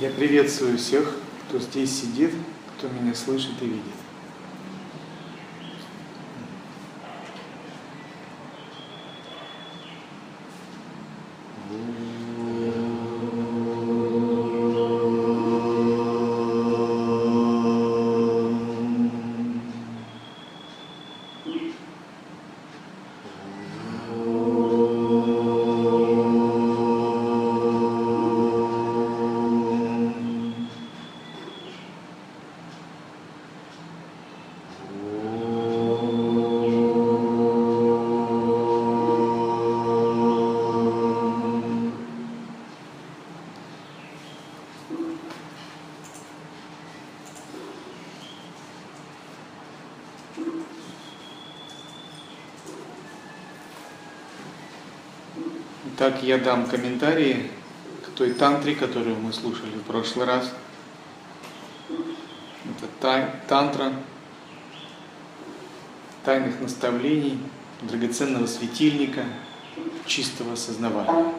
Я приветствую всех, кто здесь сидит, кто меня слышит и видит. Итак, я дам комментарии к той тантре, которую мы слушали в прошлый раз. Это тантра тайных наставлений, драгоценного светильника, чистого осознавания.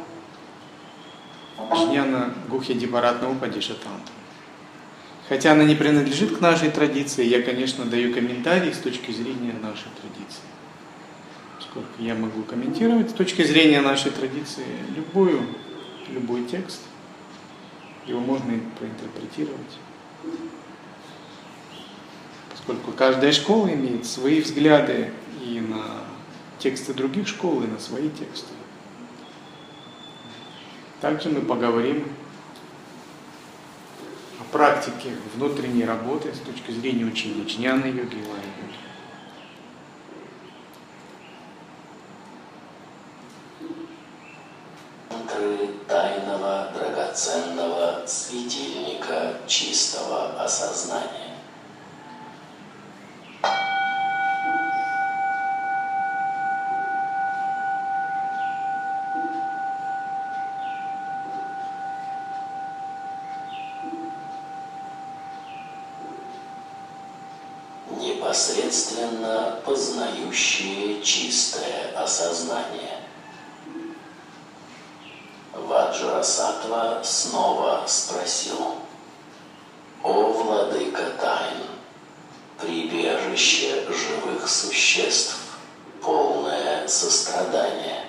Жняна Гухья Дипаратна Упадиша Тантра. Хотя она не принадлежит к нашей традиции, я, конечно, даю комментарии с точки зрения нашей традиции поскольку я могу комментировать с точки зрения нашей традиции любую, любой текст. Его можно проинтерпретировать. Поскольку каждая школа имеет свои взгляды и на тексты других школ, и на свои тексты. Также мы поговорим о практике внутренней работы с точки зрения учения джняна йоги и йоги. тайного драгоценного светильника чистого осознания. Непосредственно познающее чистое осознание. Ваджрасатва снова спросил, «О, владыка тайн, прибежище живых существ, полное сострадание,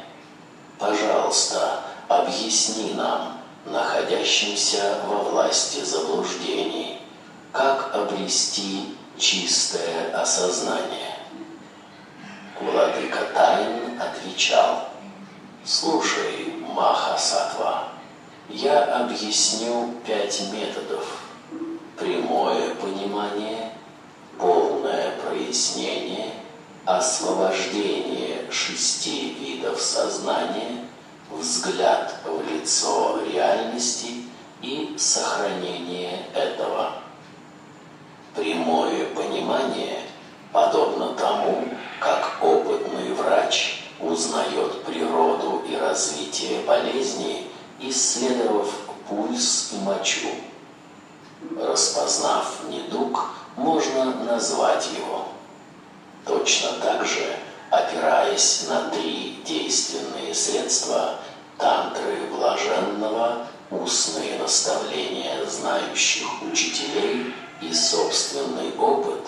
пожалуйста, объясни нам, находящимся во власти заблуждений, как обрести чистое осознание». Владыка Тайн отвечал, «Слушай, Махасатва, я объясню пять методов. Прямое понимание, полное прояснение, освобождение шести видов сознания, взгляд в лицо реальности и сохранение этого. Понимание подобно тому, как опытный врач узнает природу и развитие болезни, исследовав пульс и мочу. Распознав недуг, можно назвать его. Точно так же, опираясь на три действенные средства тантры блаженного, устные наставления знающих учителей и собственный опыт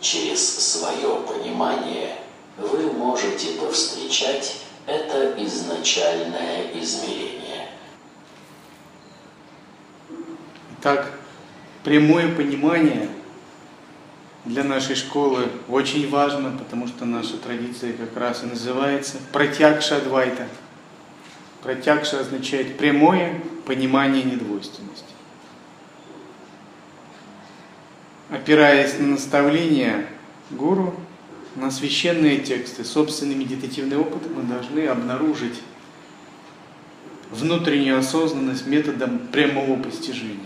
через свое понимание – вы можете повстречать это изначальное измерение. Итак, прямое понимание для нашей школы очень важно, потому что наша традиция как раз и называется протягша адвайта. Протягша означает прямое понимание недвойственности. Опираясь на наставления гуру, на священные тексты, собственный медитативный опыт мы должны обнаружить внутреннюю осознанность методом прямого постижения.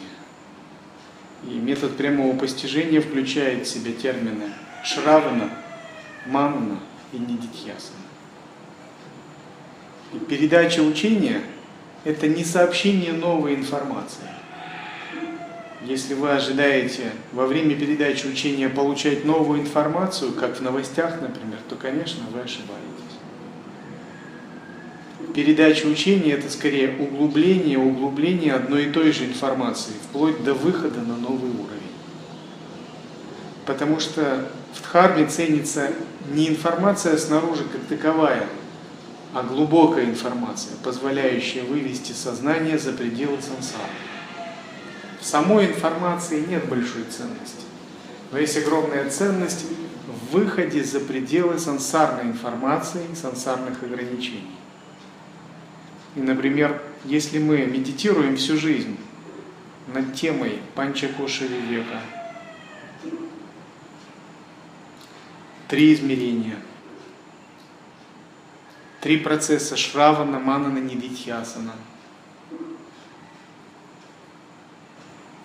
И метод прямого постижения включает в себя термины шравана, манана и нидитьясана. Передача учения – это не сообщение новой информации – если вы ожидаете во время передачи учения получать новую информацию, как в новостях, например, то, конечно, вы ошибаетесь. передача учения это скорее углубление, углубление одной и той же информации, вплоть до выхода на новый уровень. Потому что в Дхарме ценится не информация снаружи как таковая, а глубокая информация, позволяющая вывести сознание за пределы сансары. В самой информации нет большой ценности, но есть огромная ценность в выходе за пределы сансарной информации, сансарных ограничений. И, например, если мы медитируем всю жизнь над темой Панчакоши века, три измерения, три процесса Шравана, Манана, Нидитьясана,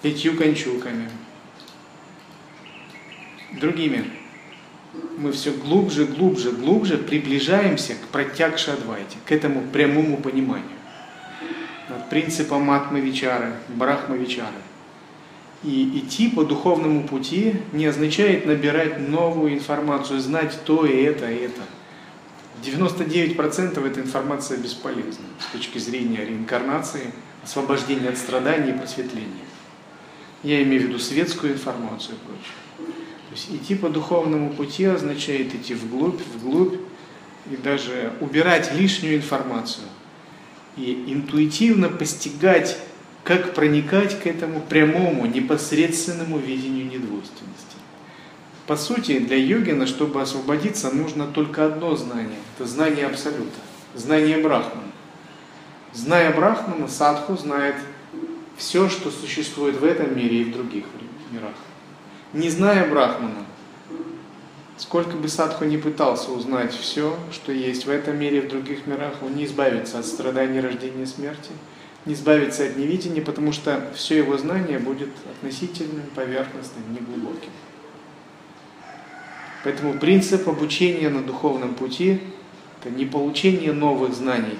пятью кончуками, другими. Мы все глубже, глубже, глубже приближаемся к протягше Адвайте, к этому прямому пониманию. Над принципом Атмавичары, Брахмавичары. И идти по духовному пути не означает набирать новую информацию, знать то и это, и это. 99% эта информация бесполезна с точки зрения реинкарнации, освобождения от страданий и просветления. Я имею в виду светскую информацию и прочее. То есть идти по духовному пути означает идти вглубь, вглубь и даже убирать лишнюю информацию. И интуитивно постигать как проникать к этому прямому, непосредственному видению недвойственности. По сути, для йогина, чтобы освободиться, нужно только одно знание. Это знание Абсолюта, знание Брахмана. Зная Брахмана, садху знает все, что существует в этом мире и в других мирах. Не зная Брахмана, сколько бы садху не пытался узнать все, что есть в этом мире и в других мирах, он не избавится от страданий рождения смерти – не избавиться от невидения, потому что все его знание будет относительным, поверхностным, неглубоким. Поэтому принцип обучения на духовном пути – это не получение новых знаний,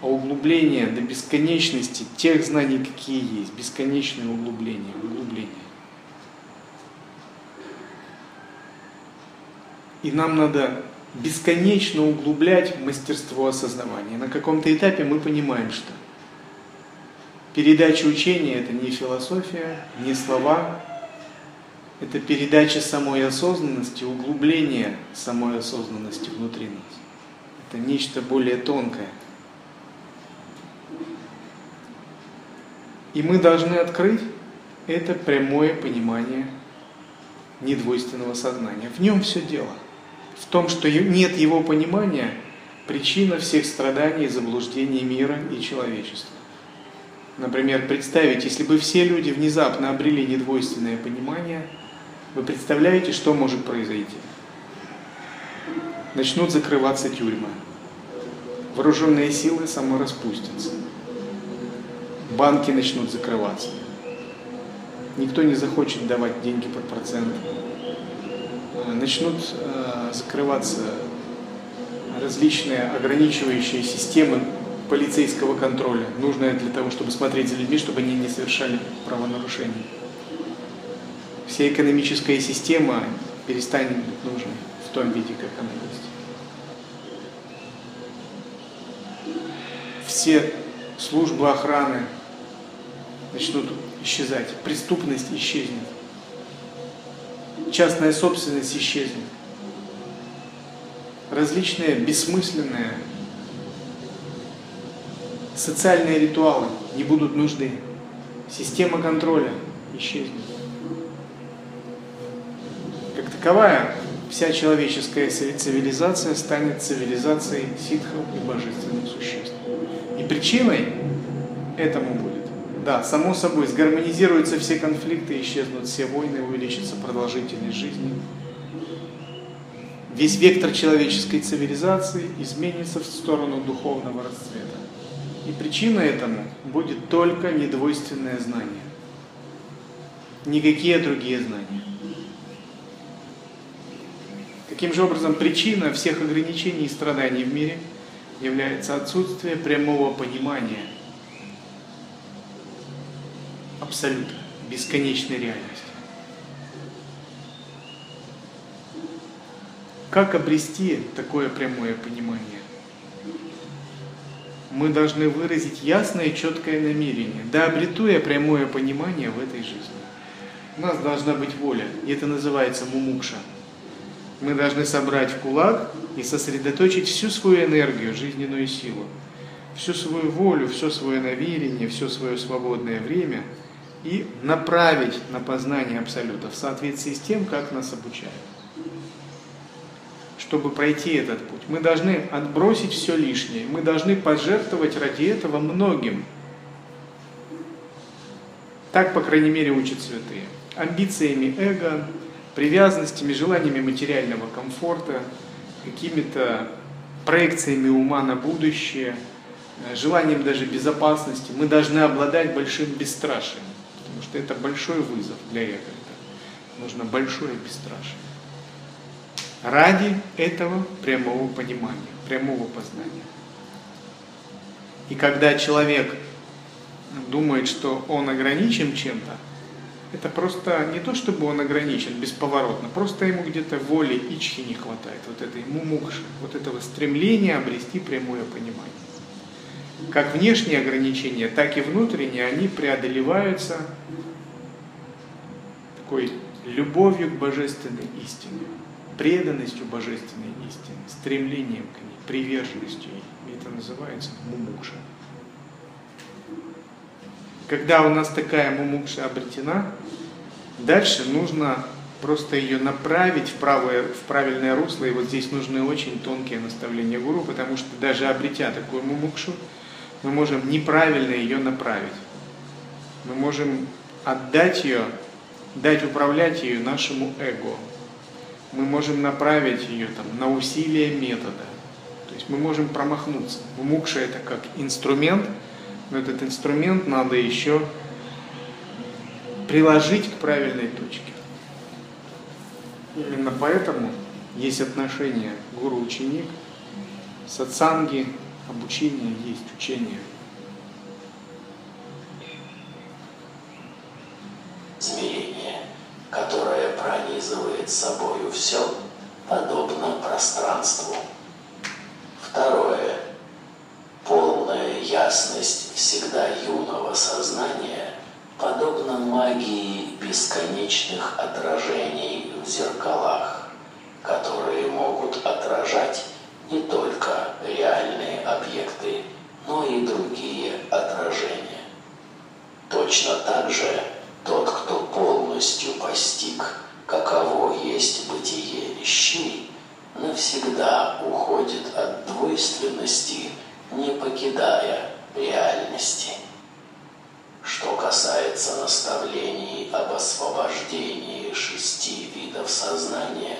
а углубление до бесконечности тех знаний, какие есть, бесконечное углубление, углубление. И нам надо бесконечно углублять мастерство осознавания. На каком-то этапе мы понимаем, что – Передача учения – это не философия, не слова, это передача самой осознанности, углубление самой осознанности внутри нас. Это нечто более тонкое. И мы должны открыть это прямое понимание недвойственного сознания. В нем все дело. В том, что нет его понимания, причина всех страданий, заблуждений мира и человечества. Например, представить, если бы все люди внезапно обрели недвойственное понимание, вы представляете, что может произойти? Начнут закрываться тюрьмы. Вооруженные силы самораспустятся. Банки начнут закрываться. Никто не захочет давать деньги под процент. Начнут э, закрываться различные ограничивающие системы полицейского контроля, нужное для того, чтобы смотреть за людьми, чтобы они не совершали правонарушений. Вся экономическая система перестанет быть нужной в том виде, как она есть. Все службы охраны начнут исчезать, преступность исчезнет, частная собственность исчезнет, различные бессмысленные социальные ритуалы не будут нужны. Система контроля исчезнет. Таковая, вся человеческая цивилизация станет цивилизацией ситхов и божественных существ. И причиной этому будет, да, само собой, сгармонизируются все конфликты, исчезнут все войны, увеличится продолжительность жизни. Весь вектор человеческой цивилизации изменится в сторону духовного расцвета. И причина этому будет только недвойственное знание. Никакие другие знания. Каким же образом причина всех ограничений и страданий в мире является отсутствие прямого понимания абсолюта, бесконечной реальности. Как обрести такое прямое понимание? мы должны выразить ясное четкое намерение, да обрету я прямое понимание в этой жизни. У нас должна быть воля, и это называется мумукша. Мы должны собрать в кулак и сосредоточить всю свою энергию, жизненную силу, всю свою волю, все свое намерение, все свое свободное время и направить на познание Абсолюта в соответствии с тем, как нас обучают чтобы пройти этот путь. Мы должны отбросить все лишнее. Мы должны пожертвовать ради этого многим. Так, по крайней мере, учат святые. Амбициями эго, привязанностями, желаниями материального комфорта, какими-то проекциями ума на будущее, желанием даже безопасности. Мы должны обладать большим бесстрашием, потому что это большой вызов для эго. Нужно большое бесстрашие ради этого прямого понимания, прямого познания. И когда человек думает, что он ограничен чем-то, это просто не то, чтобы он ограничен бесповоротно, просто ему где-то воли ичхи не хватает, вот этой мумукши, вот этого стремления обрести прямое понимание. Как внешние ограничения, так и внутренние, они преодолеваются такой любовью к божественной истине преданностью божественной истине, стремлением к ней, приверженностью ей. Это называется мумукша. Когда у нас такая мумукша обретена, дальше нужно просто ее направить в, правое, в правильное русло. И вот здесь нужны очень тонкие наставления гуру, потому что даже обретя такую мумукшу, мы можем неправильно ее направить. Мы можем отдать ее, дать управлять ее нашему эго, мы можем направить ее там, на усилие метода. То есть мы можем промахнуться. Мукша это как инструмент, но этот инструмент надо еще приложить к правильной точке. Именно поэтому есть отношение гуру-ученик, сатсанги, обучение есть учение. Смирение которое пронизывает собою все, подобно пространству. Второе. Полная ясность всегда юного сознания подобна магии бесконечных отражений в зеркалах, которые могут отражать не только реальные объекты, но и другие отражения. Точно так же тот, кто полностью постиг, каково есть бытие вещей, навсегда уходит от двойственности, не покидая реальности. Что касается наставлений об освобождении шести видов сознания,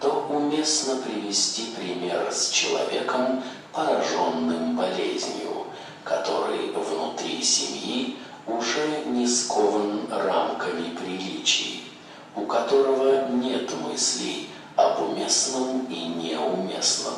то уместно привести пример с человеком, пораженным болезнью, который внутри семьи уже не скован рамками приличий, у которого нет мыслей об уместном и неуместном.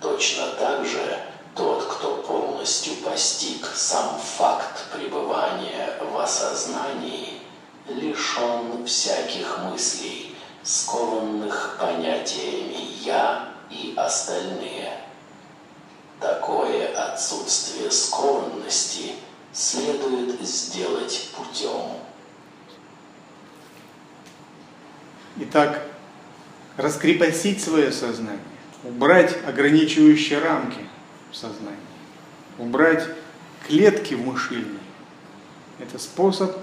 Точно так же тот, кто полностью постиг сам факт пребывания в осознании, лишен всяких мыслей, скованных понятиями «я» и остальные. Такое отсутствие скованности – следует сделать путем. Итак, раскрепостить свое сознание, убрать ограничивающие рамки в сознании, убрать клетки в мышлении. Это способ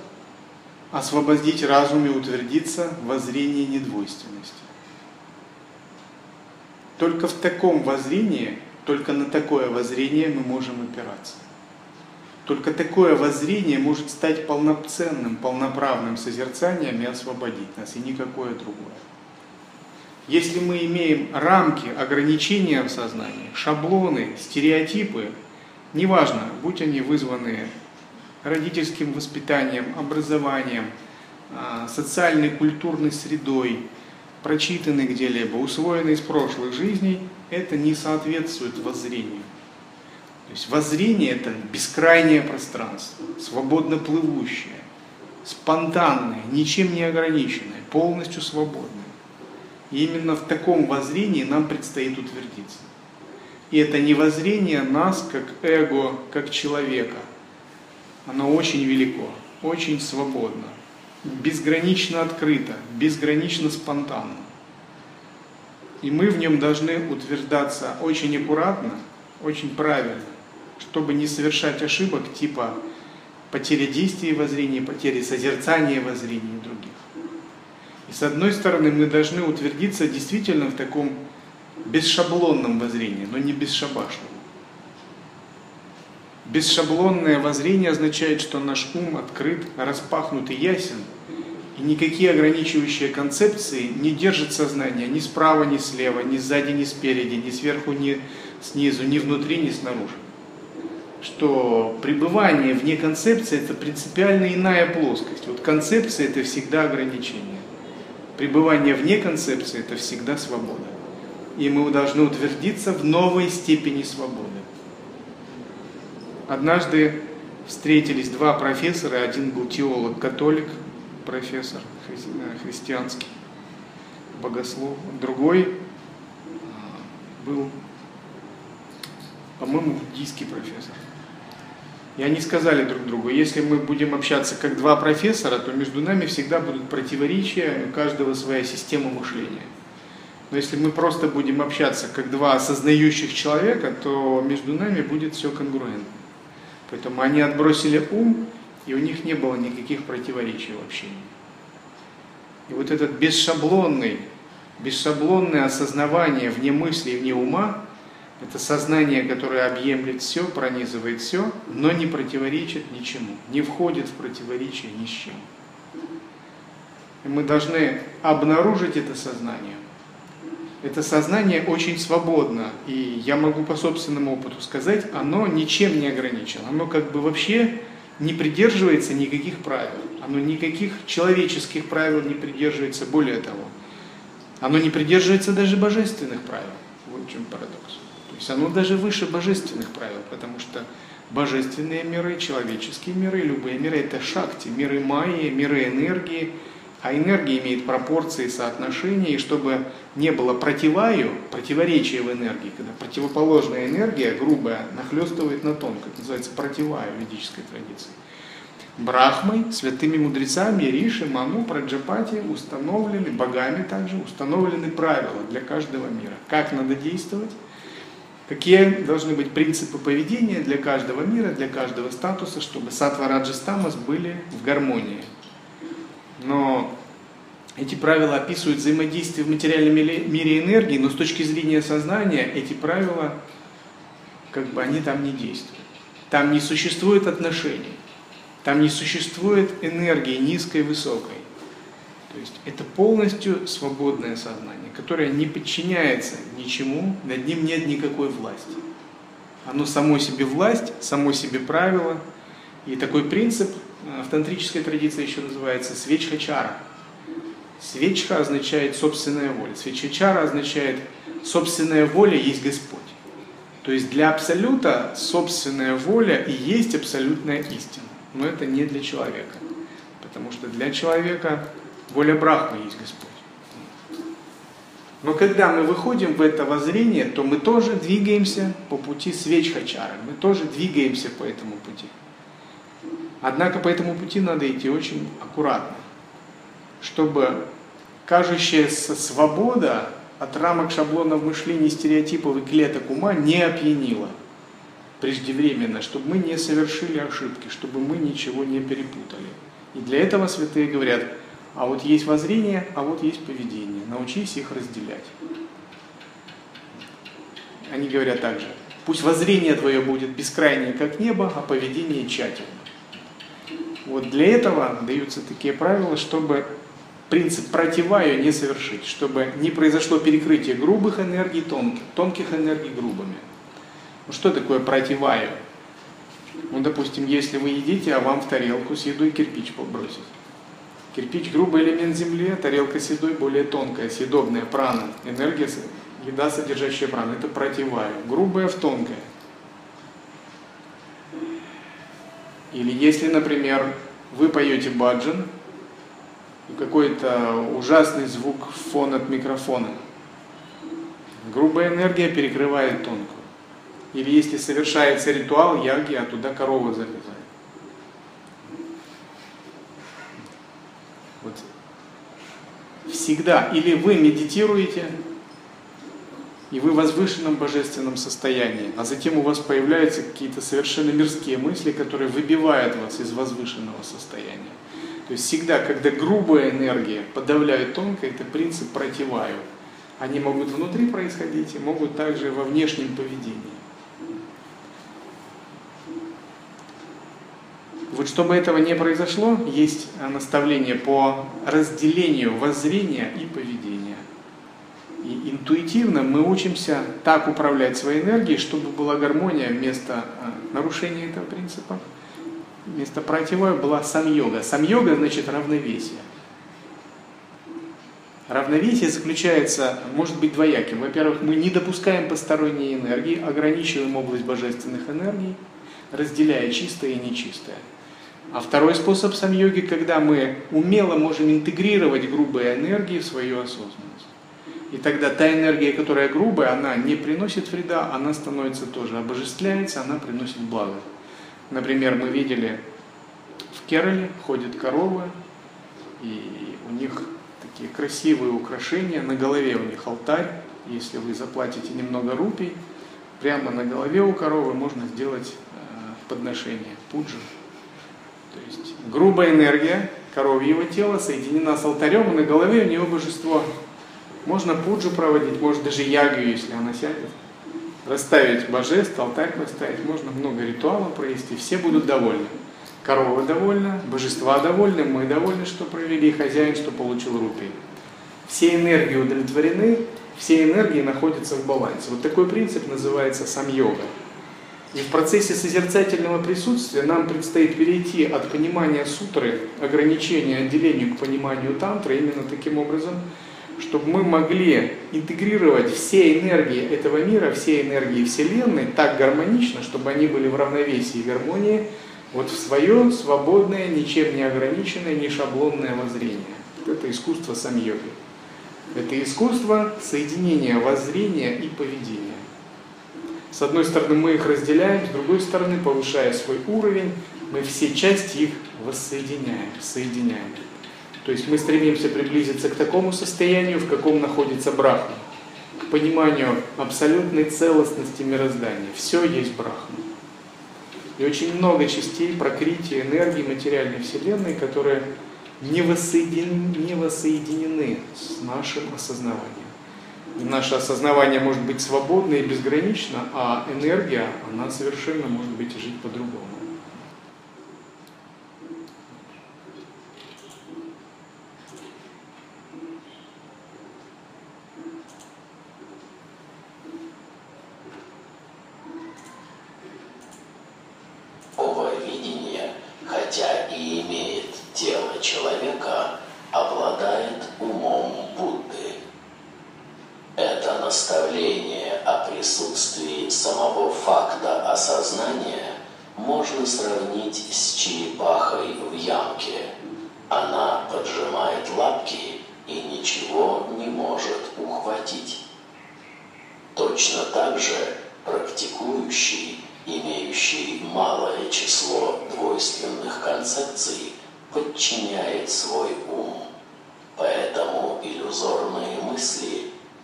освободить разум и утвердиться в воззрении недвойственности. Только в таком воззрении, только на такое воззрение мы можем опираться. Только такое воззрение может стать полноценным, полноправным созерцанием и освободить нас, и никакое другое. Если мы имеем рамки, ограничения в сознании, шаблоны, стереотипы, неважно, будь они вызваны родительским воспитанием, образованием, а, социальной, культурной средой, прочитаны где-либо, усвоены из прошлых жизней, это не соответствует воззрению. То есть воззрение – это бескрайнее пространство, свободно плывущее, спонтанное, ничем не ограниченное, полностью свободное. И именно в таком воззрении нам предстоит утвердиться. И это не воззрение нас как эго, как человека. Оно очень велико, очень свободно, безгранично открыто, безгранично спонтанно. И мы в нем должны утверждаться очень аккуратно, очень правильно, чтобы не совершать ошибок типа потери действия воззрения, потери созерцания воззрения других. И с одной стороны мы должны утвердиться действительно в таком бесшаблонном воззрении, но не бесшабашном. Бесшаблонное воззрение означает, что наш ум открыт, распахнут и ясен, и никакие ограничивающие концепции не держат сознание ни справа, ни слева, ни сзади, ни спереди, ни сверху, ни снизу, ни внутри, ни снаружи. Что пребывание вне концепции – это принципиально иная плоскость. Вот концепция – это всегда ограничение. Пребывание вне концепции – это всегда свобода. И мы должны утвердиться в новой степени свободы. Однажды встретились два профессора, один был теолог-католик, профессор хри- христианский, богослов, другой а, был, по-моему, буддийский профессор. И они сказали друг другу, если мы будем общаться как два профессора, то между нами всегда будут противоречия, у каждого своя система мышления. Но если мы просто будем общаться как два осознающих человека, то между нами будет все конгруентно. Поэтому они отбросили ум, и у них не было никаких противоречий в общении. И вот этот бесшаблонный, бесшаблонное осознавание вне мысли и вне ума, это сознание, которое объемлет все, пронизывает все, но не противоречит ничему, не входит в противоречие ни с чем. И мы должны обнаружить это сознание. Это сознание очень свободно, и я могу по собственному опыту сказать, оно ничем не ограничено. Оно как бы вообще не придерживается никаких правил. Оно никаких человеческих правил не придерживается. Более того, оно не придерживается даже божественных правил. Вот в чем парадокс. Есть оно даже выше божественных правил, потому что божественные миры, человеческие миры, любые миры – это шакти, миры майи, миры энергии, а энергия имеет пропорции, соотношения, и чтобы не было противаю, противоречия в энергии, когда противоположная энергия, грубая, нахлестывает на тонко, это называется противаю в ведической традиции. Брахмой, святыми мудрецами, Риши, Ману, Праджапати установлены, богами также установлены правила для каждого мира. Как надо действовать, какие должны быть принципы поведения для каждого мира, для каждого статуса, чтобы сатва раджастамас были в гармонии. Но эти правила описывают взаимодействие в материальном мире энергии, но с точки зрения сознания эти правила, как бы они там не действуют. Там не существует отношений, там не существует энергии низкой и высокой. То есть это полностью свободное сознание, которое не подчиняется ничему, над ним нет никакой власти. Оно само себе власть, само себе правило. И такой принцип в тантрической традиции еще называется свечхачара. Свечха означает собственная воля. Свечхачара означает собственная воля есть Господь. То есть для Абсолюта собственная воля и есть абсолютная истина. Но это не для человека. Потому что для человека воля Брахмы есть Господь. Но когда мы выходим в это воззрение, то мы тоже двигаемся по пути свечхачара. Мы тоже двигаемся по этому пути. Однако по этому пути надо идти очень аккуратно, чтобы кажущаяся свобода от рамок шаблонов мышления, стереотипов и клеток ума не опьянила преждевременно, чтобы мы не совершили ошибки, чтобы мы ничего не перепутали. И для этого святые говорят, а вот есть воззрение, а вот есть поведение. Научись их разделять. Они говорят также, пусть воззрение твое будет бескрайнее, как небо, а поведение тщательно. Вот для этого даются такие правила, чтобы принцип противаю не совершить, чтобы не произошло перекрытие грубых энергий тонких, тонких энергий грубыми. Ну что такое противаю? Ну, допустим, если вы едите, а вам в тарелку с едой кирпич подбросить. Кирпич – грубый элемент земли, тарелка с едой более тонкая, съедобная, прана. Энергия, еда, содержащая прану. Это противаю. Грубая в тонкое. Или если, например, вы поете баджан, какой-то ужасный звук фон от микрофона. Грубая энергия перекрывает тонкую. Или если совершается ритуал яги, а туда корова залезает. Вот. Всегда. Или вы медитируете, и вы в возвышенном божественном состоянии, а затем у вас появляются какие-то совершенно мирские мысли, которые выбивают вас из возвышенного состояния. То есть всегда, когда грубая энергия подавляет тонкое, это принцип противаю. Они могут внутри происходить и могут также во внешнем поведении. Вот чтобы этого не произошло, есть наставление по разделению воззрения и поведения. И интуитивно мы учимся так управлять своей энергией, чтобы была гармония вместо а, нарушения этого принципа. Вместо противоя была сам-йога. Сам-йога значит равновесие. Равновесие заключается, может быть, двояким. Во-первых, мы не допускаем посторонней энергии, ограничиваем область божественных энергий, разделяя чистое и нечистое. А второй способ сам-йоги, когда мы умело можем интегрировать грубые энергии в свою осознанность. И тогда та энергия, которая грубая, она не приносит вреда, она становится тоже, обожествляется, она приносит благо. Например, мы видели в Керале ходят коровы, и у них такие красивые украшения, на голове у них алтарь, если вы заплатите немного рупий, прямо на голове у коровы можно сделать э, подношение, пуджи. То есть грубая энергия коровьего тела соединена с алтарем, и на голове у нее божество. Можно пуджу проводить, может даже ягу, если она сядет. Расставить божеств, алтарь поставить, можно много ритуалов провести, все будут довольны. Корова довольна, божества довольны, мы довольны, что провели, хозяин, что получил рупий. Все энергии удовлетворены, все энергии находятся в балансе. Вот такой принцип называется сам-йога. И в процессе созерцательного присутствия нам предстоит перейти от понимания сутры, ограничения, отделению к пониманию тантры именно таким образом, чтобы мы могли интегрировать все энергии этого мира, все энергии Вселенной так гармонично, чтобы они были в равновесии и гармонии, вот в свое свободное, ничем не ограниченное, не шаблонное воззрение. Это искусство сам-йоги. Это искусство соединения воззрения и поведения. С одной стороны, мы их разделяем, с другой стороны, повышая свой уровень, мы все части их воссоединяем, соединяем. То есть мы стремимся приблизиться к такому состоянию, в каком находится Брахма, к пониманию абсолютной целостности мироздания. Все есть Брахма. И очень много частей прокрытия энергии материальной Вселенной, которые не воссоединены, не воссоединены с нашим осознаванием. Наше осознавание может быть свободно и безгранично, а энергия, она совершенно может быть жить по-другому.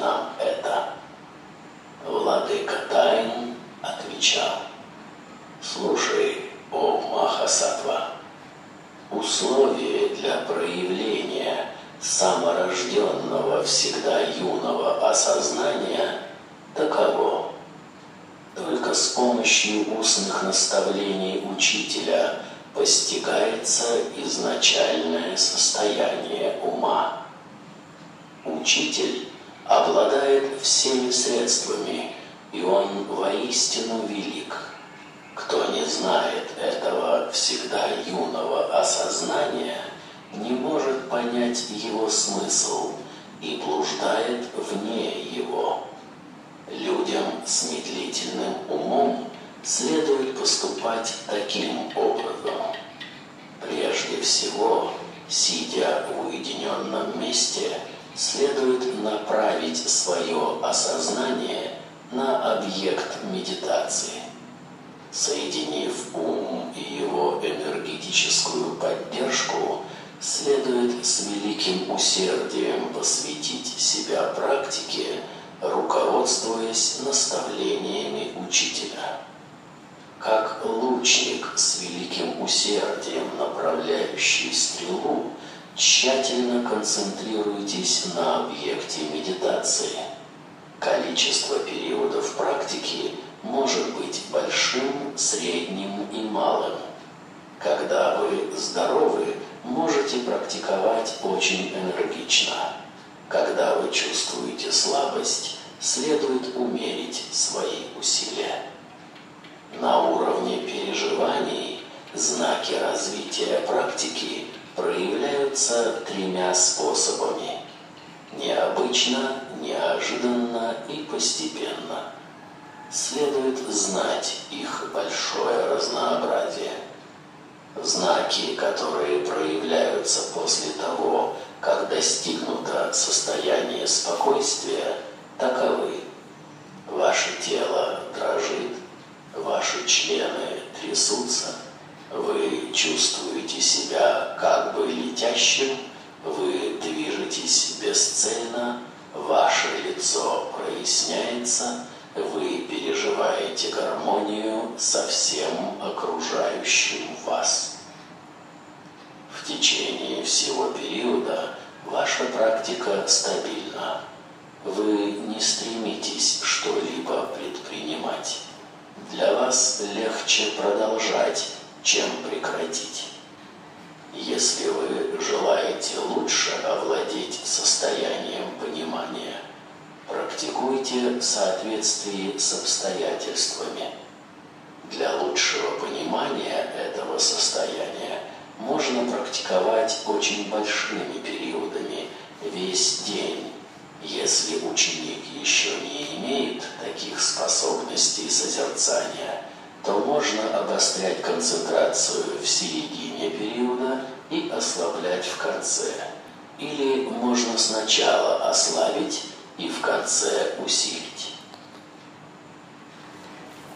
нам это. Владыка Тай отвечал, «Слушай, о Махасатва, условие для проявления саморожденного всегда юного осознания таково. Только с помощью устных наставлений учителя постигается изначальное состояние ума. Учитель обладает всеми средствами, и он воистину велик. Кто не знает этого всегда юного осознания, не может понять его смысл и блуждает вне его. Людям с медлительным умом следует поступать таким образом. Прежде всего, сидя в уединенном месте, следует направить свое осознание на объект медитации. Соединив ум и его энергетическую поддержку, следует с великим усердием посвятить себя практике, руководствуясь наставлениями учителя. Как лучник с великим усердием, направляющий стрелу, тщательно концентрируйтесь на объекте медитации. Количество периодов практики может быть большим, средним и малым. Когда вы здоровы, можете практиковать очень энергично. Когда вы чувствуете слабость, следует умерить свои усилия. На уровне переживаний знаки развития практики проявляются тремя способами. Необычно, неожиданно и постепенно. Следует знать их большое разнообразие. Знаки, которые проявляются после того, как достигнуто состояние спокойствия, таковы. Ваше тело дрожит, ваши члены трясутся, вы чувствуете себя как бы летящим, вы движетесь бесцельно, ваше лицо проясняется, вы переживаете гармонию со всем окружающим вас. В течение всего периода ваша практика стабильна. Вы не стремитесь что-либо предпринимать. Для вас легче продолжать, чем прекратить. Если вы желаете лучше овладеть состоянием понимания, практикуйте в соответствии с обстоятельствами. Для лучшего понимания этого состояния можно практиковать очень большими периодами, весь день, если ученик еще не имеет таких способностей созерцания, то можно обострять концентрацию в середине периода и ослаблять в конце. Или можно сначала ослабить и в конце усилить.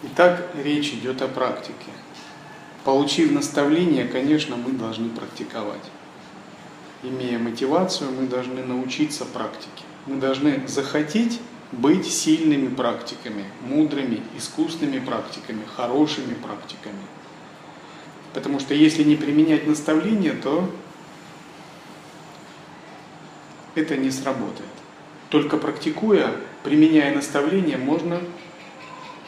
Итак, речь идет о практике. Получив наставление, конечно, мы должны практиковать. Имея мотивацию, мы должны научиться практике. Мы должны захотеть быть сильными практиками, мудрыми, искусными практиками, хорошими практиками. Потому что если не применять наставления, то это не сработает. Только практикуя, применяя наставления, можно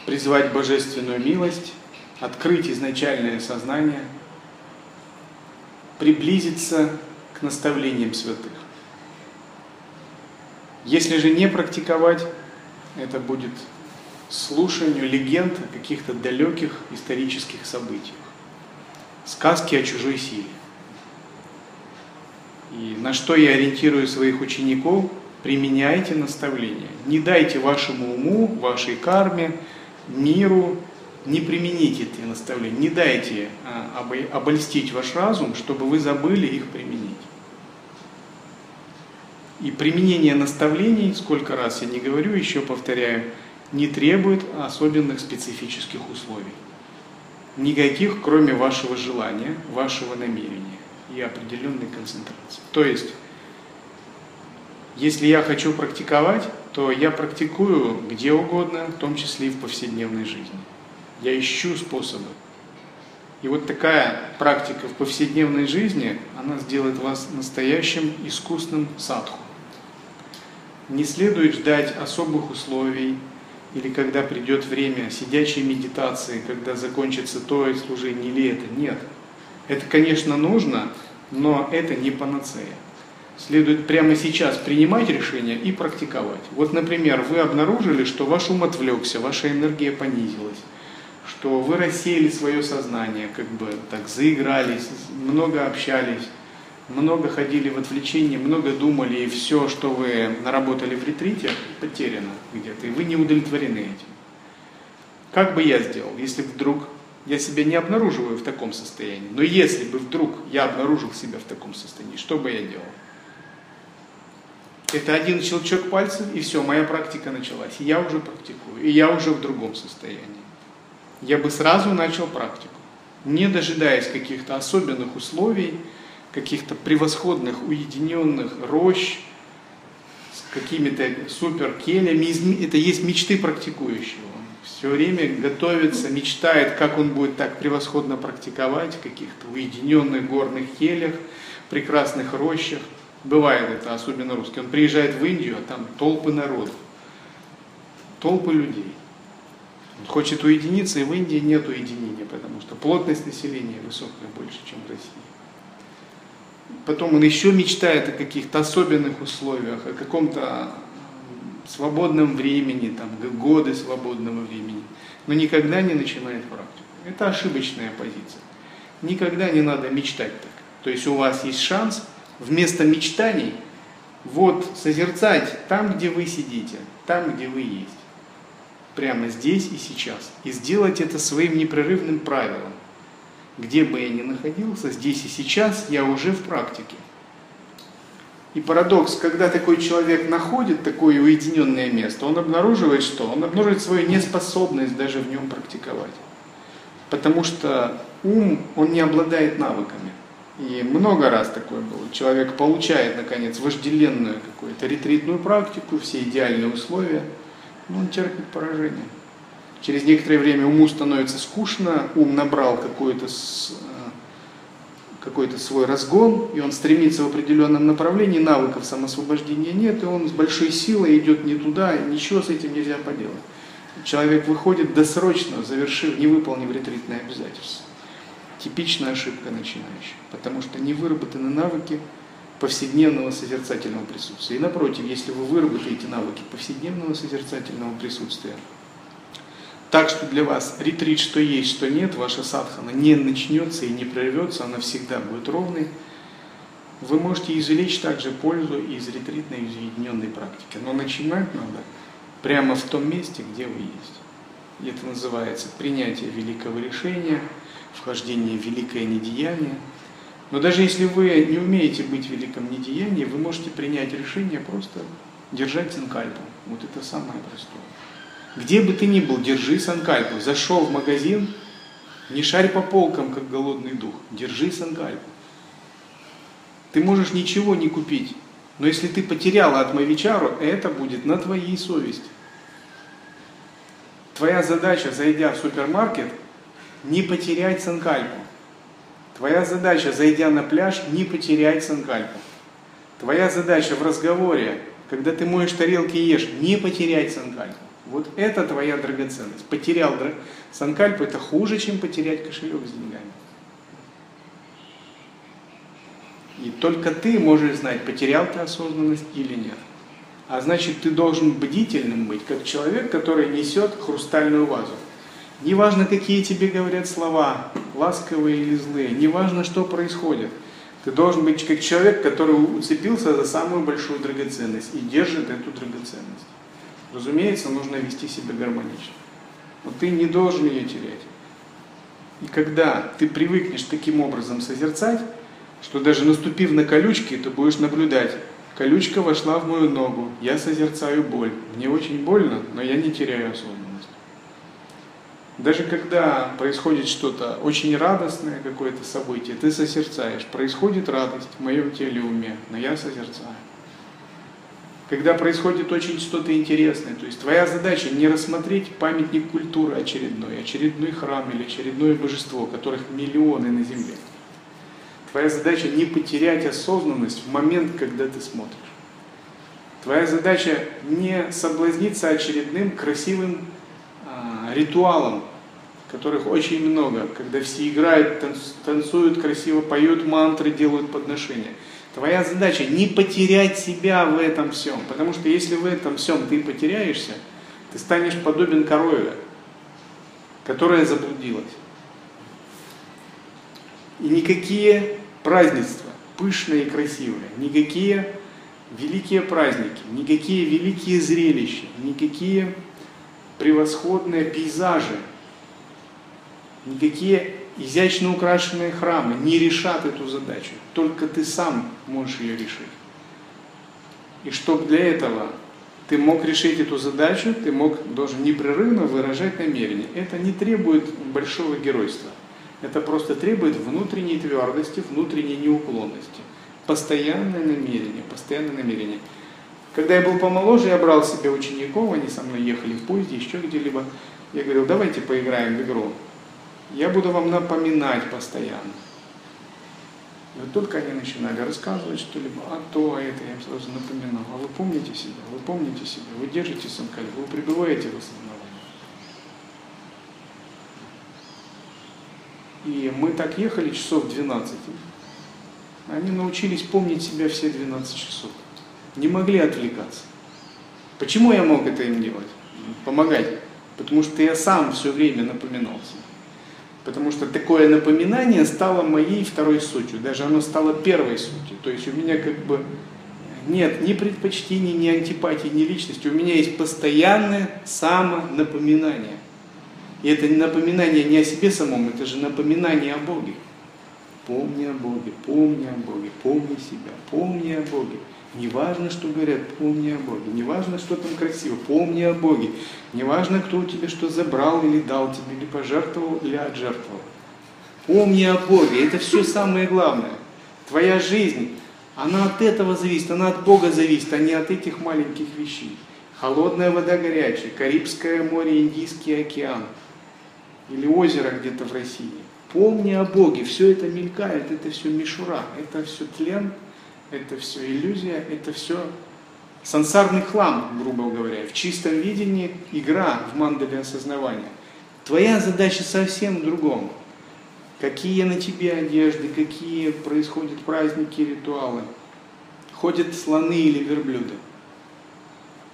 призвать божественную милость, открыть изначальное сознание, приблизиться к наставлениям святых. Если же не практиковать, это будет слушанию легенд о каких-то далеких исторических событиях, сказки о чужой силе. И на что я ориентирую своих учеников, применяйте наставления. Не дайте вашему уму, вашей карме, миру, не примените эти наставления, не дайте а, обольстить ваш разум, чтобы вы забыли их применить. И применение наставлений, сколько раз я не говорю, еще повторяю, не требует особенных специфических условий. Никаких, кроме вашего желания, вашего намерения и определенной концентрации. То есть, если я хочу практиковать, то я практикую где угодно, в том числе и в повседневной жизни. Я ищу способы. И вот такая практика в повседневной жизни, она сделает вас настоящим искусным садху. Не следует ждать особых условий, или когда придет время сидячей медитации, когда закончится то служение или это. Нет. Это, конечно, нужно, но это не панацея. Следует прямо сейчас принимать решение и практиковать. Вот, например, вы обнаружили, что ваш ум отвлекся, ваша энергия понизилась, что вы рассеяли свое сознание, как бы так заигрались, много общались, много ходили в отвлечение, много думали, и все, что вы наработали в ретрите, потеряно где-то, и вы не удовлетворены этим. Как бы я сделал, если вдруг я себя не обнаруживаю в таком состоянии, но если бы вдруг я обнаружил себя в таком состоянии, что бы я делал? Это один щелчок пальцев, и все, моя практика началась. И я уже практикую, и я уже в другом состоянии. Я бы сразу начал практику, не дожидаясь каких-то особенных условий, каких-то превосходных, уединенных рощ с какими-то супер келями. Это есть мечты практикующего. Он все время готовится, мечтает, как он будет так превосходно практиковать в каких-то уединенных горных келях, прекрасных рощах. Бывает это, особенно русский. Он приезжает в Индию, а там толпы народу, толпы людей. Он хочет уединиться, и в Индии нет уединения, потому что плотность населения высокая больше, чем в России. Потом он еще мечтает о каких-то особенных условиях, о каком-то свободном времени, там, годы свободного времени, но никогда не начинает практику. Это ошибочная позиция. Никогда не надо мечтать так. То есть у вас есть шанс вместо мечтаний вот созерцать там, где вы сидите, там, где вы есть. Прямо здесь и сейчас. И сделать это своим непрерывным правилом где бы я ни находился, здесь и сейчас, я уже в практике. И парадокс, когда такой человек находит такое уединенное место, он обнаруживает что? Он обнаруживает свою неспособность даже в нем практиковать. Потому что ум, он не обладает навыками. И много раз такое было. Человек получает, наконец, вожделенную какую-то ретритную практику, все идеальные условия, но он терпит поражение. Через некоторое время уму становится скучно, ум набрал какой-то э, какой-то свой разгон, и он стремится в определенном направлении, навыков самосвобождения нет, и он с большой силой идет не туда, ничего с этим нельзя поделать. Человек выходит досрочно, завершив, не выполнив ретритные обязательства. Типичная ошибка начинающих, потому что не выработаны навыки повседневного созерцательного присутствия. И напротив, если вы выработаете навыки повседневного созерцательного присутствия, так что для вас ретрит, что есть, что нет, ваша садхана не начнется и не прервется, она всегда будет ровной. Вы можете извлечь также пользу из ретритной уединенной практики. Но начинать надо прямо в том месте, где вы есть. И это называется принятие великого решения, вхождение в великое недеяние. Но даже если вы не умеете быть в великом недеянии, вы можете принять решение просто держать цинкальпу. Вот это самое простое. Где бы ты ни был, держи санкальпу. Зашел в магазин, не шарь по полкам, как голодный дух. Держи санкальпу. Ты можешь ничего не купить, но если ты потеряла от Мавичару, это будет на твоей совести. Твоя задача, зайдя в супермаркет, не потерять санкальпу. Твоя задача, зайдя на пляж, не потерять санкальпу. Твоя задача в разговоре, когда ты моешь тарелки и ешь, не потерять санкальпу. Вот это твоя драгоценность. Потерял санкальпу, это хуже, чем потерять кошелек с деньгами. И только ты можешь знать, потерял ты осознанность или нет. А значит, ты должен бдительным быть, как человек, который несет хрустальную вазу. Неважно, какие тебе говорят слова, ласковые или злые, неважно, что происходит. Ты должен быть как человек, который уцепился за самую большую драгоценность и держит эту драгоценность. Разумеется, нужно вести себя гармонично. Но ты не должен ее терять. И когда ты привыкнешь таким образом созерцать, что даже наступив на колючки, ты будешь наблюдать, колючка вошла в мою ногу, я созерцаю боль. Мне очень больно, но я не теряю осознанность. Даже когда происходит что-то очень радостное, какое-то событие, ты созерцаешь. Происходит радость в моем теле уме, но я созерцаю. когда происходит очень что-то интересное. То есть твоя задача не рассмотреть памятник культуры очередной, очередной храм или очередное божество, которых миллионы на земле. Твоя задача не потерять осознанность в момент, когда ты смотришь. Твоя задача не соблазниться очередным красивым а, ритуалом, которых очень много, когда все играют, танцуют красиво, поют мантры, делают подношения. Твоя задача не потерять себя в этом всем, потому что если в этом всем ты потеряешься, ты станешь подобен корове, которая заблудилась. И никакие празднества, пышные и красивые, никакие великие праздники, никакие великие зрелища, никакие превосходные пейзажи Никакие изящно украшенные храмы не решат эту задачу. Только ты сам можешь ее решить. И чтобы для этого ты мог решить эту задачу, ты мог, должен непрерывно выражать намерение. Это не требует большого геройства. Это просто требует внутренней твердости, внутренней неуклонности. Постоянное намерение, постоянное намерение. Когда я был помоложе, я брал себе учеников, они со мной ехали в поезде, еще где-либо. Я говорил, давайте поиграем в игру. Я буду вам напоминать постоянно. И вот только они начинали рассказывать что-либо, а то, а это, я им сразу напоминал. А вы помните себя, вы помните себя, вы держите санкаль, вы пребываете в осознавании. И мы так ехали часов 12. Они научились помнить себя все 12 часов. Не могли отвлекаться. Почему я мог это им делать? Помогать. Потому что я сам все время напоминал себе. Потому что такое напоминание стало моей второй сутью, даже оно стало первой сутью. То есть у меня как бы нет ни предпочтений, ни антипатии, ни личности. У меня есть постоянное самонапоминание. И это напоминание не о себе самом, это же напоминание о Боге. Помни о Боге, помни о Боге, помни себя, помни о Боге. Не важно, что говорят, помни о Боге. Не важно, что там красиво, помни о Боге. Не важно, кто у тебя что забрал или дал тебе, или пожертвовал, или отжертвовал. Помни о Боге. Это все самое главное. Твоя жизнь, она от этого зависит, она от Бога зависит, а не от этих маленьких вещей. Холодная вода горячая, Карибское море, Индийский океан или озеро где-то в России. Помни о Боге, все это мелькает, это все мишура, это все тлен, это все иллюзия, это все сансарный хлам, грубо говоря. В чистом видении игра в мандале осознавания. Твоя задача совсем в другом. Какие на тебе одежды, какие происходят праздники, ритуалы. Ходят слоны или верблюды.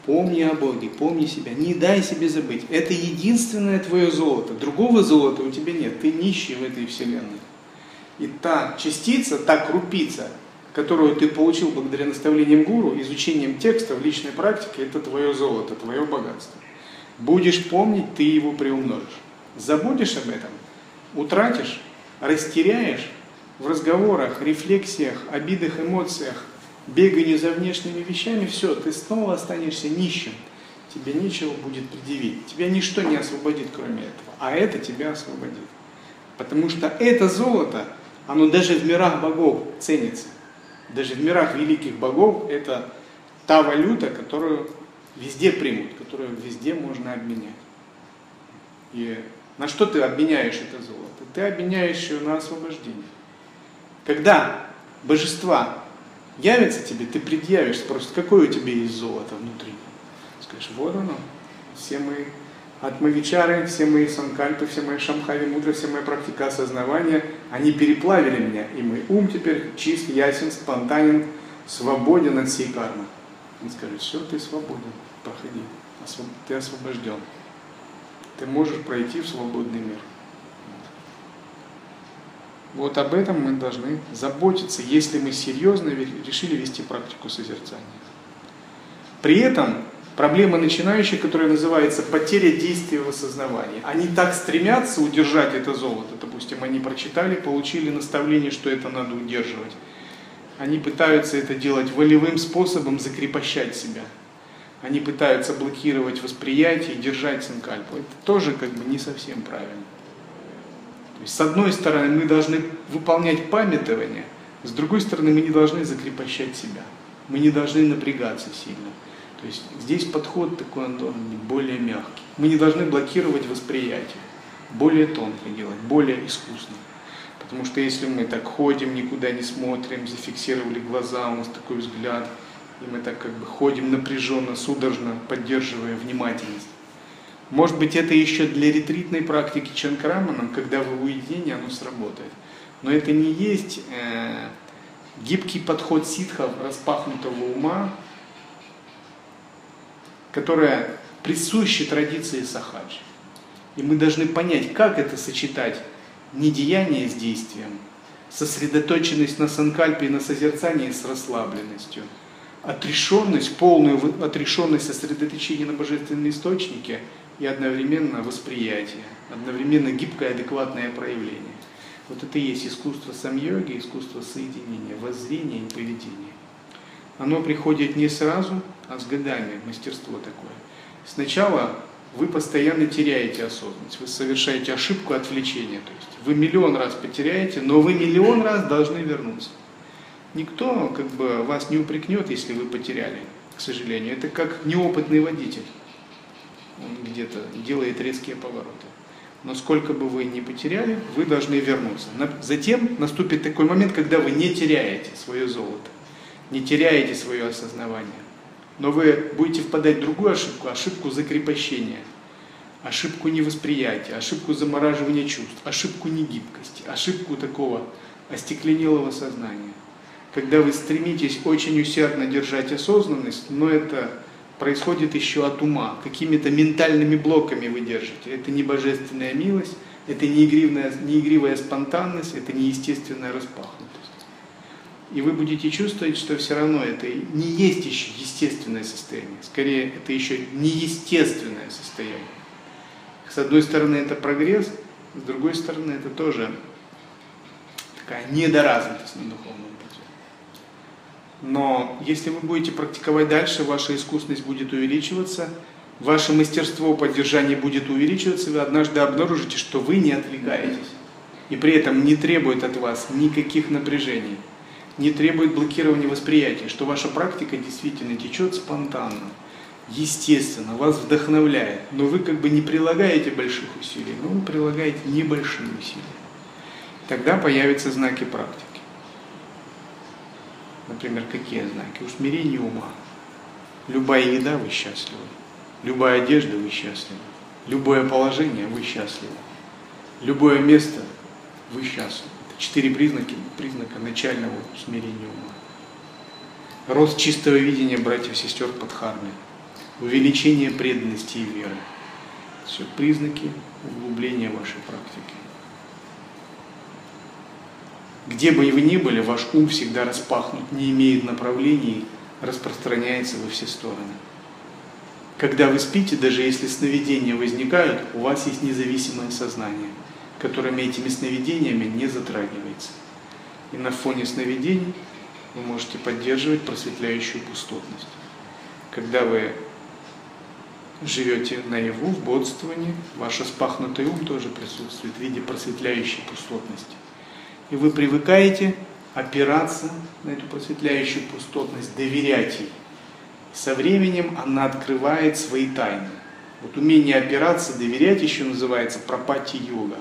Помни о Боге, помни себя, не дай себе забыть. Это единственное твое золото. Другого золота у тебя нет. Ты нищий в этой вселенной. И та частица, та крупица, которую ты получил благодаря наставлениям гуру, изучением текста в личной практике, это твое золото, твое богатство. Будешь помнить, ты его приумножишь. Забудешь об этом, утратишь, растеряешь в разговорах, рефлексиях, обидах, эмоциях, бегании за внешними вещами, все, ты снова останешься нищим. Тебе нечего будет предъявить. Тебя ничто не освободит, кроме этого. А это тебя освободит. Потому что это золото, оно даже в мирах богов ценится даже в мирах великих богов это та валюта, которую везде примут, которую везде можно обменять. И на что ты обменяешь это золото? Ты обменяешь ее на освобождение. Когда божества явятся тебе, ты предъявишь, спросят, какое у тебя есть золото внутри. Скажешь, вот оно, все мы Атмавичары, все мои санкальпы, все мои шамхави мудры, все мои практики осознавания, они переплавили меня, и мой ум теперь чист, ясен, спонтанен, свободен от всей кармы. Он скажет, все, ты свободен, проходи, ты освобожден. Ты можешь пройти в свободный мир. Вот об этом мы должны заботиться, если мы серьезно решили вести практику созерцания. При этом Проблема начинающих, которая называется потеря действия в осознавании. Они так стремятся удержать это золото, допустим, они прочитали, получили наставление, что это надо удерживать. Они пытаются это делать волевым способом, закрепощать себя. Они пытаются блокировать восприятие и держать санкальпу. Это тоже как бы не совсем правильно. То есть, с одной стороны, мы должны выполнять памятование, с другой стороны, мы не должны закрепощать себя. Мы не должны напрягаться сильно. То есть здесь подход такой он более мягкий. Мы не должны блокировать восприятие, более тонко делать, более искусно. Потому что если мы так ходим, никуда не смотрим, зафиксировали глаза, у нас такой взгляд, и мы так как бы ходим напряженно, судорожно, поддерживая внимательность. Может быть, это еще для ретритной практики чанкраманом, когда вы уединении, оно сработает. Но это не есть э, гибкий подход ситхов распахнутого ума, которая присуща традиции сахаджи. И мы должны понять, как это сочетать недеяние с действием, сосредоточенность на санкальпе и на созерцании с расслабленностью, отрешенность, полную отрешенность сосредоточения на божественном источнике и одновременно восприятие, одновременно гибкое адекватное проявление. Вот это и есть искусство сам-йоги, искусство соединения, воззрения и поведения. Оно приходит не сразу, а с годами, мастерство такое. Сначала вы постоянно теряете осознанность, вы совершаете ошибку отвлечения. То есть вы миллион раз потеряете, но вы миллион раз должны вернуться. Никто как бы вас не упрекнет, если вы потеряли, к сожалению. Это как неопытный водитель. Он где-то делает резкие повороты. Но сколько бы вы ни потеряли, вы должны вернуться. Затем наступит такой момент, когда вы не теряете свое золото, не теряете свое осознавание. Но вы будете впадать в другую ошибку, ошибку закрепощения, ошибку невосприятия, ошибку замораживания чувств, ошибку негибкости, ошибку такого остекленелого сознания. Когда вы стремитесь очень усердно держать осознанность, но это происходит еще от ума, какими-то ментальными блоками вы держите. Это не божественная милость, это не игривая, спонтанность, это не естественная распахнутость. И вы будете чувствовать, что все равно это не есть еще естественное состояние, скорее это еще неестественное состояние. С одной стороны это прогресс, с другой стороны это тоже такая недоразвитость на духовном пути. Но если вы будете практиковать дальше, ваша искусность будет увеличиваться, ваше мастерство поддержания будет увеличиваться, вы однажды обнаружите, что вы не отвлекаетесь. И при этом не требует от вас никаких напряжений не требует блокирования восприятия, что ваша практика действительно течет спонтанно, естественно, вас вдохновляет, но вы как бы не прилагаете больших усилий, но вы прилагаете небольшие усилия. Тогда появятся знаки практики. Например, какие знаки? Усмирение ума. Любая еда вы счастливы. Любая одежда вы счастливы. Любое положение вы счастливы. Любое место вы счастливы. Четыре признаки, признака начального смирения ума. Рост чистого видения братьев и сестер Падхармы. Увеличение преданности и веры. Все признаки углубления вашей практики. Где бы вы ни были, ваш ум всегда распахнут, не имеет направлений, распространяется во все стороны. Когда вы спите, даже если сновидения возникают, у вас есть независимое сознание – которыми этими сновидениями не затрагивается. И на фоне сновидений вы можете поддерживать просветляющую пустотность. Когда вы живете наяву, в бодствовании, ваш распахнутый ум тоже присутствует в виде просветляющей пустотности. И вы привыкаете опираться на эту просветляющую пустотность, доверять ей. Со временем она открывает свои тайны. Вот умение опираться, доверять еще называется пропати йога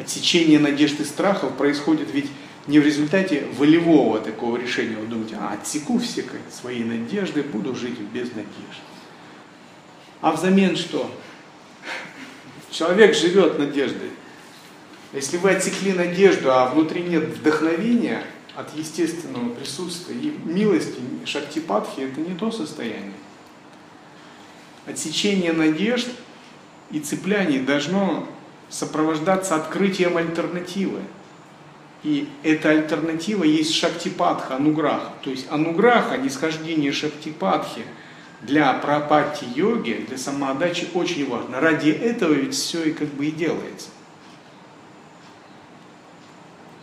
отсечение надежд и страхов происходит ведь не в результате волевого такого решения. Вы думаете, а, отсеку все свои надежды, буду жить без надежд. А взамен что? Человек живет надеждой. Если вы отсекли надежду, а внутри нет вдохновения от естественного присутствия и милости, шактипатхи, это не то состояние. Отсечение надежд и цепляний должно сопровождаться открытием альтернативы. И эта альтернатива есть шактипатха, ануграха. То есть ануграха, нисхождение шактипатхи для пропати йоги, для самоотдачи очень важно. Ради этого ведь все и как бы и делается.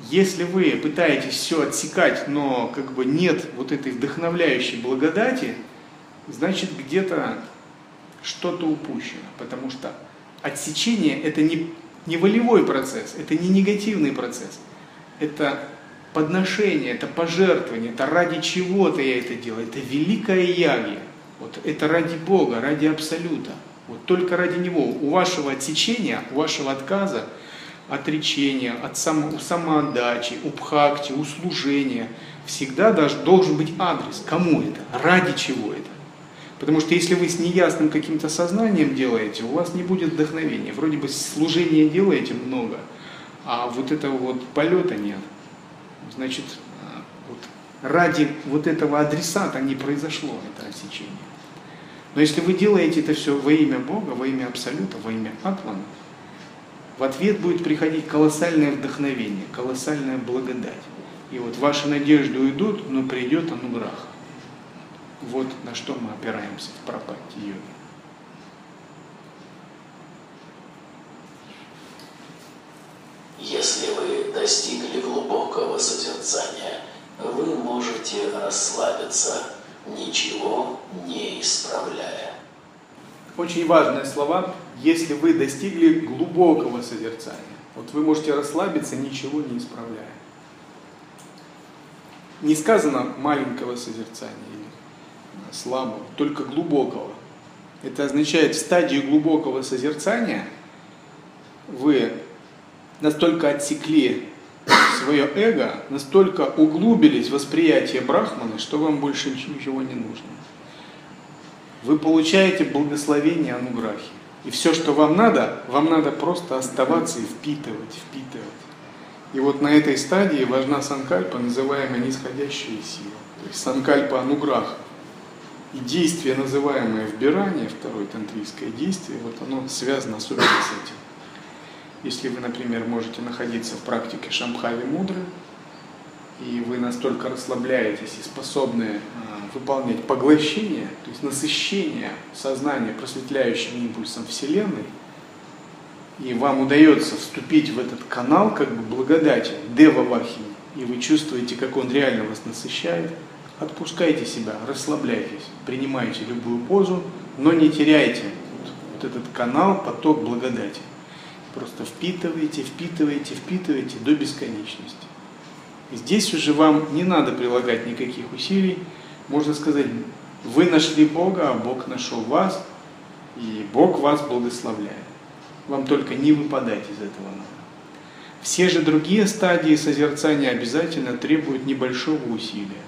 Если вы пытаетесь все отсекать, но как бы нет вот этой вдохновляющей благодати, значит где-то что-то упущено, потому что отсечение это не, не волевой процесс, это не негативный процесс. Это подношение, это пожертвование, это ради чего-то я это делаю, это великое ягья. Вот это ради Бога, ради Абсолюта. Вот только ради Него. У вашего отсечения, у вашего отказа, отречения, от само, самоотдачи, упхакти, услужения, всегда даже должен быть адрес. Кому это? Ради чего это? Потому что если вы с неясным каким-то сознанием делаете, у вас не будет вдохновения. Вроде бы служения делаете много, а вот этого вот полета нет. Значит, а, вот ради вот этого адресата не произошло это отсечение. Но если вы делаете это все во имя Бога, во имя Абсолюта, во имя Атлана, в ответ будет приходить колоссальное вдохновение, колоссальная благодать. И вот ваши надежды уйдут, но придет ануграх. Вот на что мы опираемся в пропатте йоги. Если вы достигли глубокого созерцания, вы можете расслабиться, ничего не исправляя. Очень важные слова, если вы достигли глубокого созерцания. Вот вы можете расслабиться, ничего не исправляя. Не сказано маленького созерцания слабого, только глубокого. Это означает, в стадии глубокого созерцания вы настолько отсекли свое эго, настолько углубились в восприятие Брахманы, что вам больше ничего не нужно. Вы получаете благословение Ануграхи. И все, что вам надо, вам надо просто оставаться и впитывать, впитывать. И вот на этой стадии важна санкальпа, называемая нисходящая сила. То есть санкальпа ануграха. И действие, называемое вбирание, второе тантрийское действие, вот оно связано особенно с этим. Если вы, например, можете находиться в практике Шамхави Мудры, и вы настолько расслабляетесь и способны а, выполнять поглощение, то есть насыщение сознания просветляющим импульсом Вселенной, и вам удается вступить в этот канал как бы благодати, Дева Вахи, и вы чувствуете, как он реально вас насыщает, отпускайте себя, расслабляйтесь, принимайте любую позу, но не теряйте вот, вот этот канал, поток благодати. Просто впитываете, впитываете, впитываете до бесконечности. Здесь уже вам не надо прилагать никаких усилий. Можно сказать, вы нашли Бога, а Бог нашел вас, и Бог вас благословляет. Вам только не выпадать из этого надо. Все же другие стадии созерцания обязательно требуют небольшого усилия.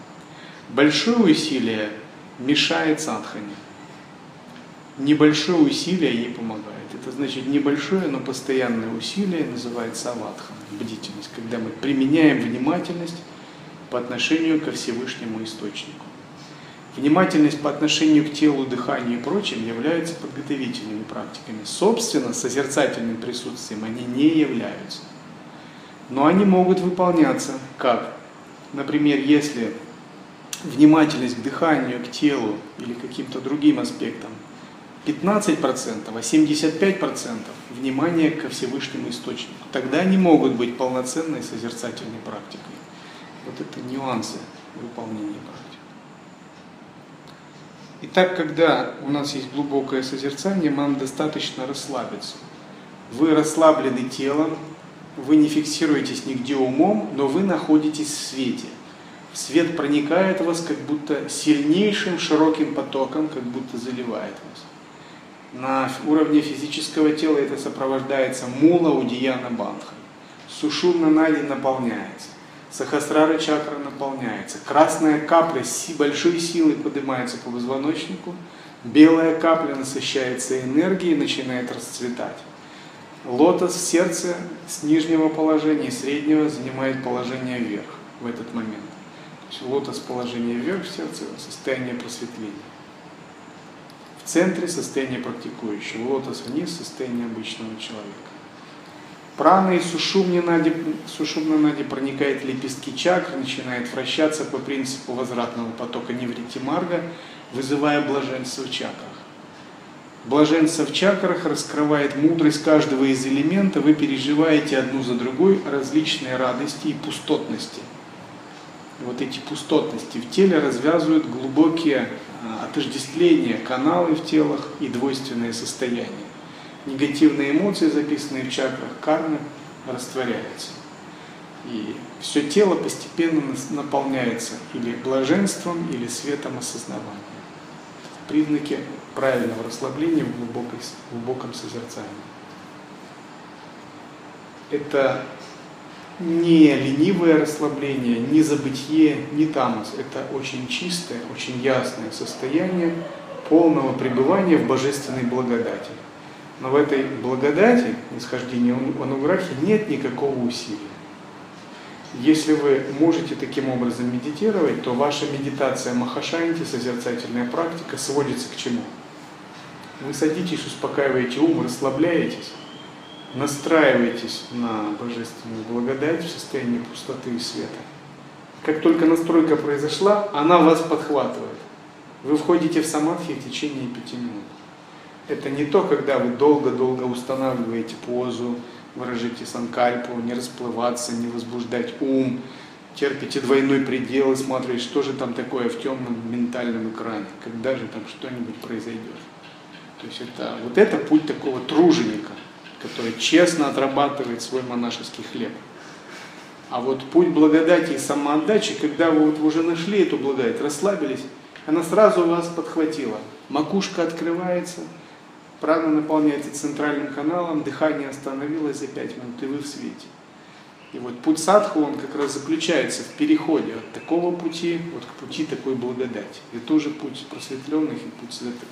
Большое усилие мешает садхане. Небольшое усилие ей помогает. Это значит небольшое, но постоянное усилие называется аватха, бдительность, когда мы применяем внимательность по отношению ко Всевышнему Источнику. Внимательность по отношению к телу, дыханию и прочим являются подготовительными практиками. Собственно, созерцательным присутствием они не являются. Но они могут выполняться как? Например, если внимательность к дыханию, к телу или каким-то другим аспектам 15%, а 75% внимания ко Всевышнему Источнику. Тогда они могут быть полноценной созерцательной практикой. Вот это нюансы выполнения практики. Итак, когда у нас есть глубокое созерцание, нам достаточно расслабиться. Вы расслаблены телом, вы не фиксируетесь нигде умом, но вы находитесь в свете. Свет проникает в вас как будто сильнейшим широким потоком, как будто заливает вас. На уровне физического тела это сопровождается мула удияна бандха. Сушумна нади наполняется. Сахасрара чакра наполняется. Красная капля с большой силой поднимается по позвоночнику. Белая капля насыщается энергией и начинает расцветать. Лотос сердце с нижнего положения среднего занимает положение вверх в этот момент. То есть лотос положение вверх в сердце, состояние просветления центре состояние практикующего, лотос вниз состояние обычного человека. Прана и сушумна нади, сушумна нади проникает в лепестки чакр, начинает вращаться по принципу возвратного потока невритимарга, вызывая блаженство в чакрах. Блаженство в чакрах раскрывает мудрость каждого из элементов, вы переживаете одну за другой различные радости и пустотности. Вот эти пустотности в теле развязывают глубокие а, отождествление каналы в телах и двойственное состояние. Негативные эмоции, записанные в чакрах кармы, растворяются. И все тело постепенно наполняется или блаженством, или светом осознавания. Признаки правильного расслабления в, в глубоком созерцании. Это не ленивое расслабление, не забытие, не тамос. Это очень чистое, очень ясное состояние полного пребывания в божественной благодати. Но в этой благодати, нисхождении ануграхи, нет никакого усилия. Если вы можете таким образом медитировать, то ваша медитация махашанти, созерцательная практика, сводится к чему? Вы садитесь, успокаиваете ум, расслабляетесь, настраиваетесь на божественную благодать в состоянии пустоты и света. Как только настройка произошла, она вас подхватывает. Вы входите в самадхи в течение пяти минут. Это не то, когда вы долго-долго устанавливаете позу, выражите санкальпу, не расплываться, не возбуждать ум, терпите двойной предел и смотрите, что же там такое в темном ментальном экране, когда же там что-нибудь произойдет. То есть это, вот это путь такого труженика, который честно отрабатывает свой монашеский хлеб. А вот путь благодати и самоотдачи, когда вы вот уже нашли эту благодать, расслабились, она сразу вас подхватила. Макушка открывается, прана наполняется центральным каналом, дыхание остановилось за 5 минут, и вы в свете. И вот путь садху, он как раз заключается в переходе от такого пути вот к пути такой благодати. Это тоже путь просветленных и путь святых.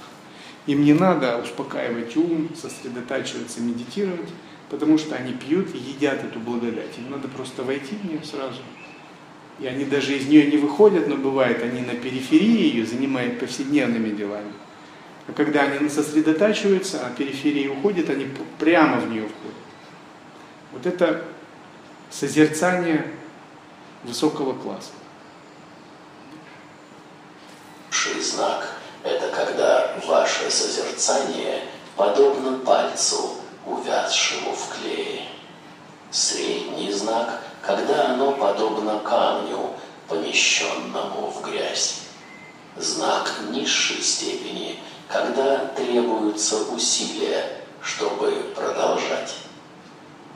Им не надо успокаивать ум, сосредотачиваться, медитировать, потому что они пьют и едят эту благодать. Им надо просто войти в нее сразу. И они даже из нее не выходят, но бывает, они на периферии ее занимают повседневными делами. А когда они сосредотачиваются, а периферии уходят, они прямо в нее входят. Вот это созерцание высокого класса. знак это когда ваше созерцание подобно пальцу, увязшему в клее. Средний знак, когда оно подобно камню, помещенному в грязь. Знак низшей степени, когда требуются усилия, чтобы продолжать.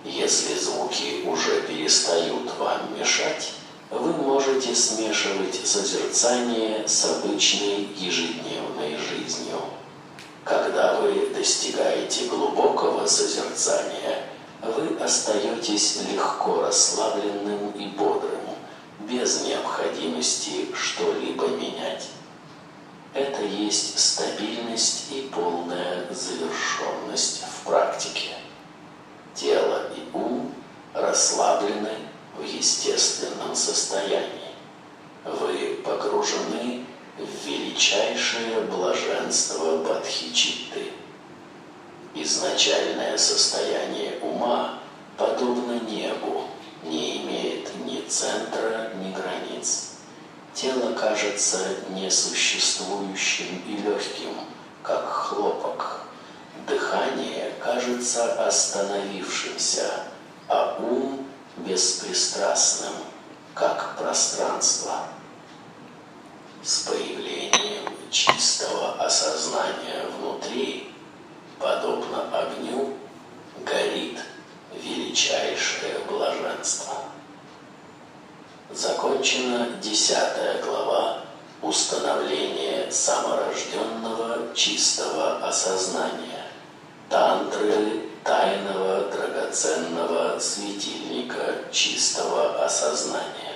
Если звуки уже перестают вам мешать, вы можете смешивать созерцание с обычной ежедневной жизнью. Когда вы достигаете глубокого созерцания, вы остаетесь легко расслабленным и бодрым, без необходимости что-либо менять. Это есть стабильность и полная завершенность в практике. Тело и ум расслаблены естественном состоянии. Вы погружены в величайшее блаженство Бадхичитты. Изначальное состояние ума, подобно небу, не имеет ни центра, ни границ. Тело кажется несуществующим и легким, как хлопок. Дыхание кажется остановившимся, а ум беспристрастным, как пространство. С появлением чистого осознания внутри, подобно огню, горит величайшее блаженство. Закончена десятая глава установление саморожденного чистого осознания, тантры тайного драгоценного светильника чистого осознания.